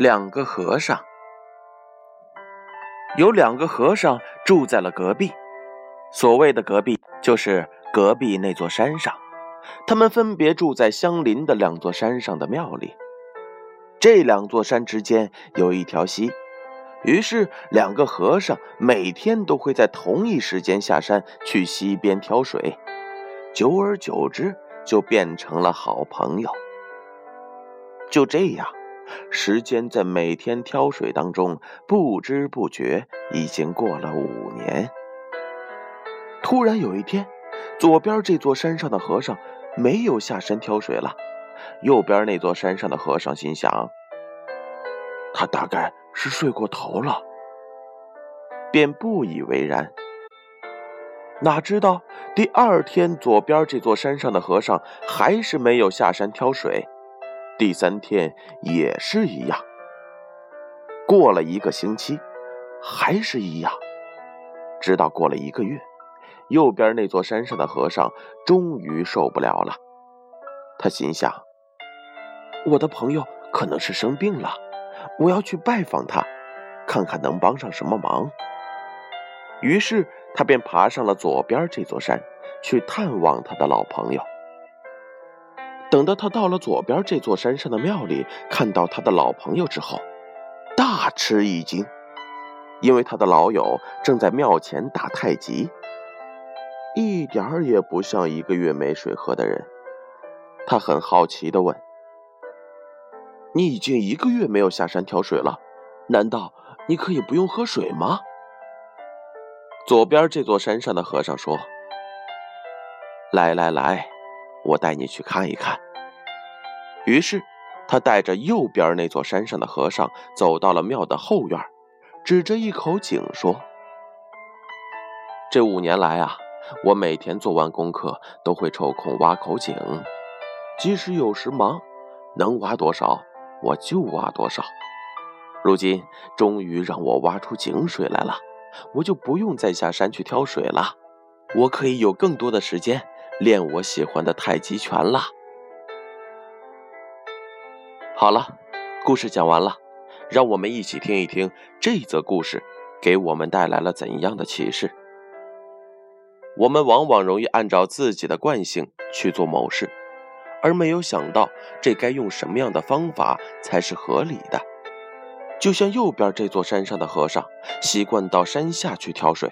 两个和尚，有两个和尚住在了隔壁。所谓的隔壁，就是隔壁那座山上。他们分别住在相邻的两座山上的庙里。这两座山之间有一条溪，于是两个和尚每天都会在同一时间下山去溪边挑水。久而久之，就变成了好朋友。就这样。时间在每天挑水当中，不知不觉已经过了五年。突然有一天，左边这座山上的和尚没有下山挑水了，右边那座山上的和尚心想：他大概是睡过头了，便不以为然。哪知道第二天，左边这座山上的和尚还是没有下山挑水。第三天也是一样，过了一个星期，还是一样，直到过了一个月，右边那座山上的和尚终于受不了了。他心想：“我的朋友可能是生病了，我要去拜访他，看看能帮上什么忙。”于是他便爬上了左边这座山，去探望他的老朋友。等到他到了左边这座山上的庙里，看到他的老朋友之后，大吃一惊，因为他的老友正在庙前打太极，一点儿也不像一个月没水喝的人。他很好奇地问：“你已经一个月没有下山挑水了，难道你可以不用喝水吗？”左边这座山上的和尚说：“来来来。”我带你去看一看。于是，他带着右边那座山上的和尚走到了庙的后院，指着一口井说：“这五年来啊，我每天做完功课都会抽空挖口井，即使有时忙，能挖多少我就挖多少。如今终于让我挖出井水来了，我就不用再下山去挑水了，我可以有更多的时间。”练我喜欢的太极拳了。好了，故事讲完了，让我们一起听一听这则故事给我们带来了怎样的启示。我们往往容易按照自己的惯性去做某事，而没有想到这该用什么样的方法才是合理的。就像右边这座山上的和尚，习惯到山下去挑水。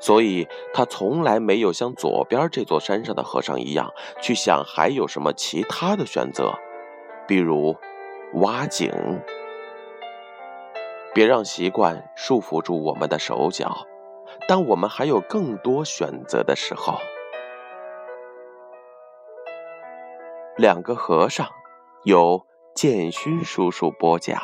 所以他从来没有像左边这座山上的和尚一样去想还有什么其他的选择，比如挖井。别让习惯束缚住我们的手脚，当我们还有更多选择的时候。两个和尚，由建勋叔叔播讲。